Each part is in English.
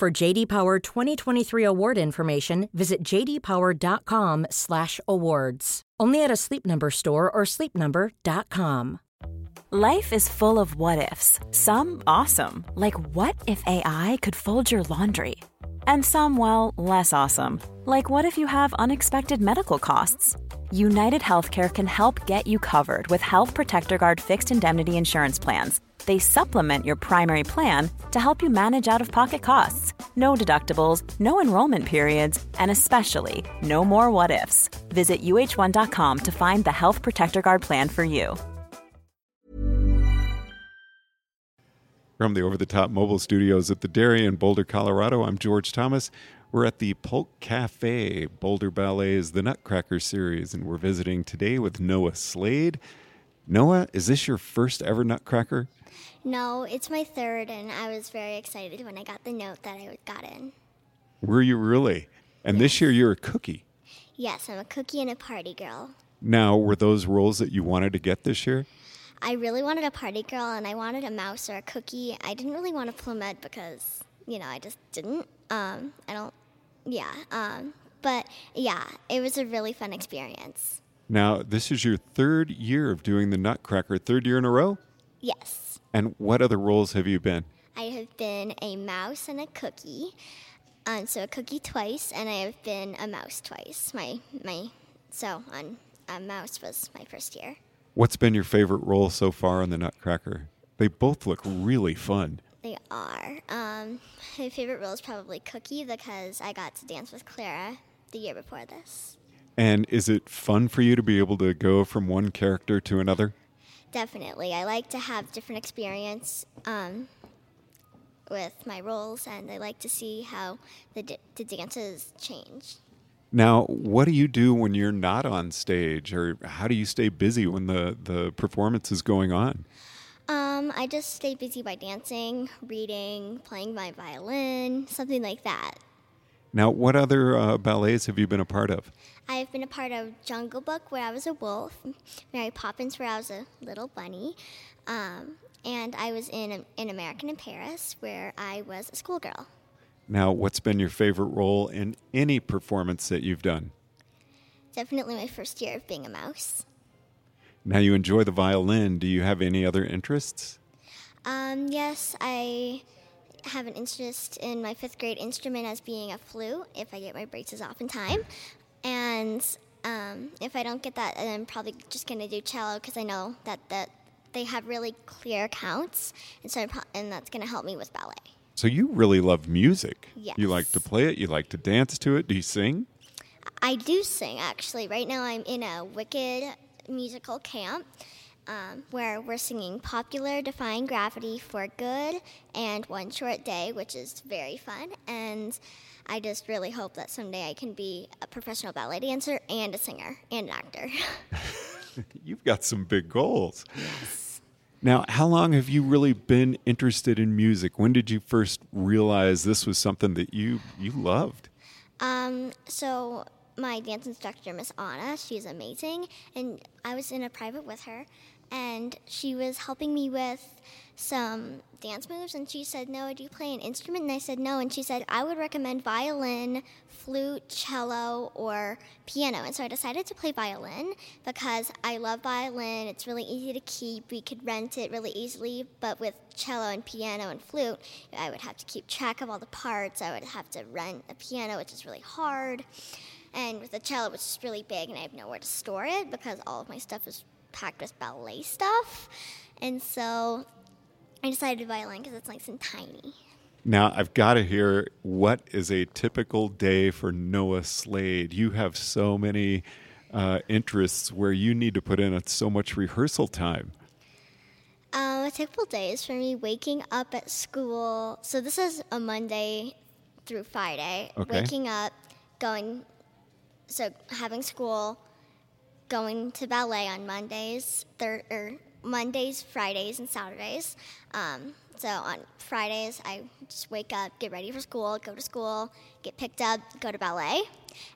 For JD Power 2023 award information, visit jdpower.com/awards. Only at a Sleep Number store or sleepnumber.com. Life is full of what ifs. Some awesome, like what if AI could fold your laundry? And some well, less awesome, like what if you have unexpected medical costs? United Healthcare can help get you covered with Health Protector Guard fixed indemnity insurance plans. They supplement your primary plan to help you manage out of pocket costs. No deductibles, no enrollment periods, and especially no more what ifs. Visit uh1.com to find the Health Protector Guard plan for you. From the over the top mobile studios at the Dairy in Boulder, Colorado, I'm George Thomas. We're at the Polk Cafe, Boulder Ballet's The Nutcracker series, and we're visiting today with Noah Slade. Noah, is this your first ever Nutcracker? No, it's my third, and I was very excited when I got the note that I got in. Were you really? And this year you're a cookie. Yes, I'm a cookie and a party girl. Now, were those roles that you wanted to get this year? I really wanted a party girl, and I wanted a mouse or a cookie. I didn't really want a plumette because, you know, I just didn't. Um, I don't, yeah. Um, but yeah, it was a really fun experience. Now, this is your third year of doing the Nutcracker, third year in a row? Yes. And what other roles have you been? I have been a mouse and a cookie. Um, so a cookie twice, and I have been a mouse twice. My my so on a mouse was my first year. What's been your favorite role so far on the Nutcracker? They both look really fun. They are. Um, my favorite role is probably Cookie because I got to dance with Clara the year before this. And is it fun for you to be able to go from one character to another? Definitely. I like to have different experience um, with my roles, and I like to see how the, d- the dances change. Now, what do you do when you're not on stage, or how do you stay busy when the, the performance is going on? Um, I just stay busy by dancing, reading, playing my violin, something like that. Now, what other uh, ballets have you been a part of? I've been a part of Jungle Book, where I was a wolf, Mary Poppins, where I was a little bunny, um, and I was in, in American in Paris, where I was a schoolgirl. Now, what's been your favorite role in any performance that you've done? Definitely my first year of being a mouse. Now, you enjoy the violin. Do you have any other interests? Um, yes, I have an interest in my fifth grade instrument as being a flute if I get my braces off in time. And um, if I don't get that, then I'm probably just going to do cello because I know that, that they have really clear counts, and, so pro- and that's going to help me with ballet. So, you really love music. Yes. You like to play it, you like to dance to it. Do you sing? I do sing actually. Right now, I'm in a Wicked musical camp um, where we're singing Popular Defying Gravity for Good and One Short Day, which is very fun. And I just really hope that someday I can be a professional ballet dancer and a singer and an actor. You've got some big goals. Yes. Now, how long have you really been interested in music? When did you first realize this was something that you you loved? Um, so my dance instructor, Miss Anna, she's amazing, and I was in a private with her, and she was helping me with some dance moves, and she said, "Noah, do you play an instrument?" And I said, "No," and she said, "I would recommend violin, flute, cello, or piano." And so I decided to play violin because I love violin. It's really easy to keep. We could rent it really easily, but with cello and piano and flute, I would have to keep track of all the parts. I would have to rent a piano, which is really hard. And with the cello, which is really big, and I have nowhere to store it because all of my stuff is packed with ballet stuff. And so I decided to buy a violin because it's nice and tiny. Now, I've got to hear what is a typical day for Noah Slade? You have so many uh, interests where you need to put in so much rehearsal time. Um, a typical day is for me waking up at school. So this is a Monday through Friday. Okay. Waking up, going, so having school, going to ballet on Mondays, thir- or Mondays, Fridays, and Saturdays. Um, so on Fridays, I just wake up, get ready for school, go to school, get picked up, go to ballet.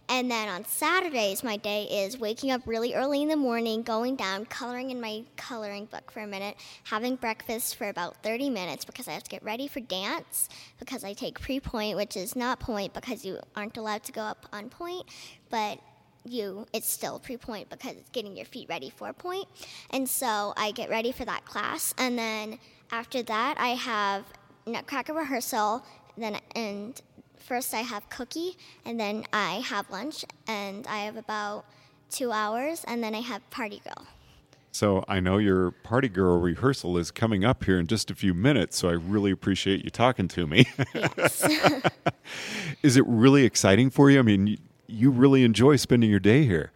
And then on Saturdays, my day is waking up really early in the morning, going down, coloring in my coloring book for a minute, having breakfast for about 30 minutes because I have to get ready for dance because I take pre pointe, which is not pointe because you aren't allowed to go up on pointe, but you it's still pre-pointe because it's getting your feet ready for pointe. and so i get ready for that class and then after that i have nutcracker rehearsal then and first i have cookie and then i have lunch and i have about two hours and then i have party girl So I know your party girl rehearsal is coming up here in just a few minutes, so I really appreciate you talking to me. yes is it really exciting for you? I mean, you, you really enjoy spending your day here.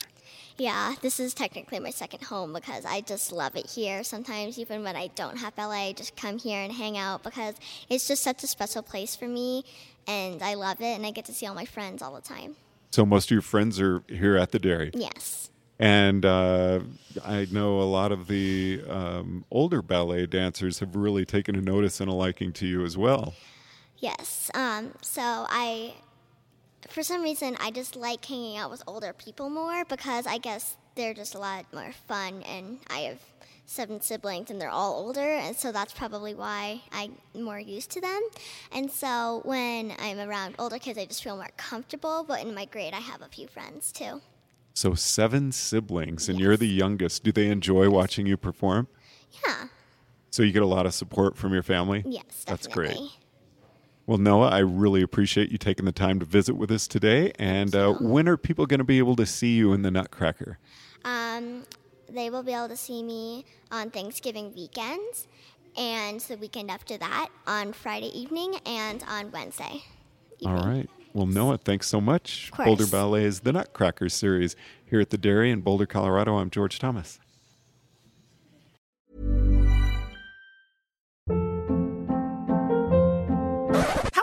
Yeah, this is technically my second home because I just love it here. Sometimes, even when I don't have ballet, I just come here and hang out because it's just such a special place for me and I love it and I get to see all my friends all the time. So most of your friends are here at the dairy. Yes. And uh, I know a lot of the um, older ballet dancers have really taken a notice and a liking to you as well. Yes. Um, so I, for some reason, I just like hanging out with older people more because I guess they're just a lot more fun, and I have seven siblings and they're all older, and so that's probably why I'm more used to them. And so when I'm around older kids, I just feel more comfortable. But in my grade, I have a few friends too. So seven siblings, and you're the youngest. Do they enjoy watching you perform? Yeah. So you get a lot of support from your family? Yes. That's great. Well, Noah, I really appreciate you taking the time to visit with us today. And uh, when are people going to be able to see you in the Nutcracker? Um, they will be able to see me on Thanksgiving weekends and the weekend after that on Friday evening and on Wednesday. All evening. right. Well, Noah, thanks so much. Boulder Ballet's The Nutcracker series here at the Dairy in Boulder, Colorado. I'm George Thomas.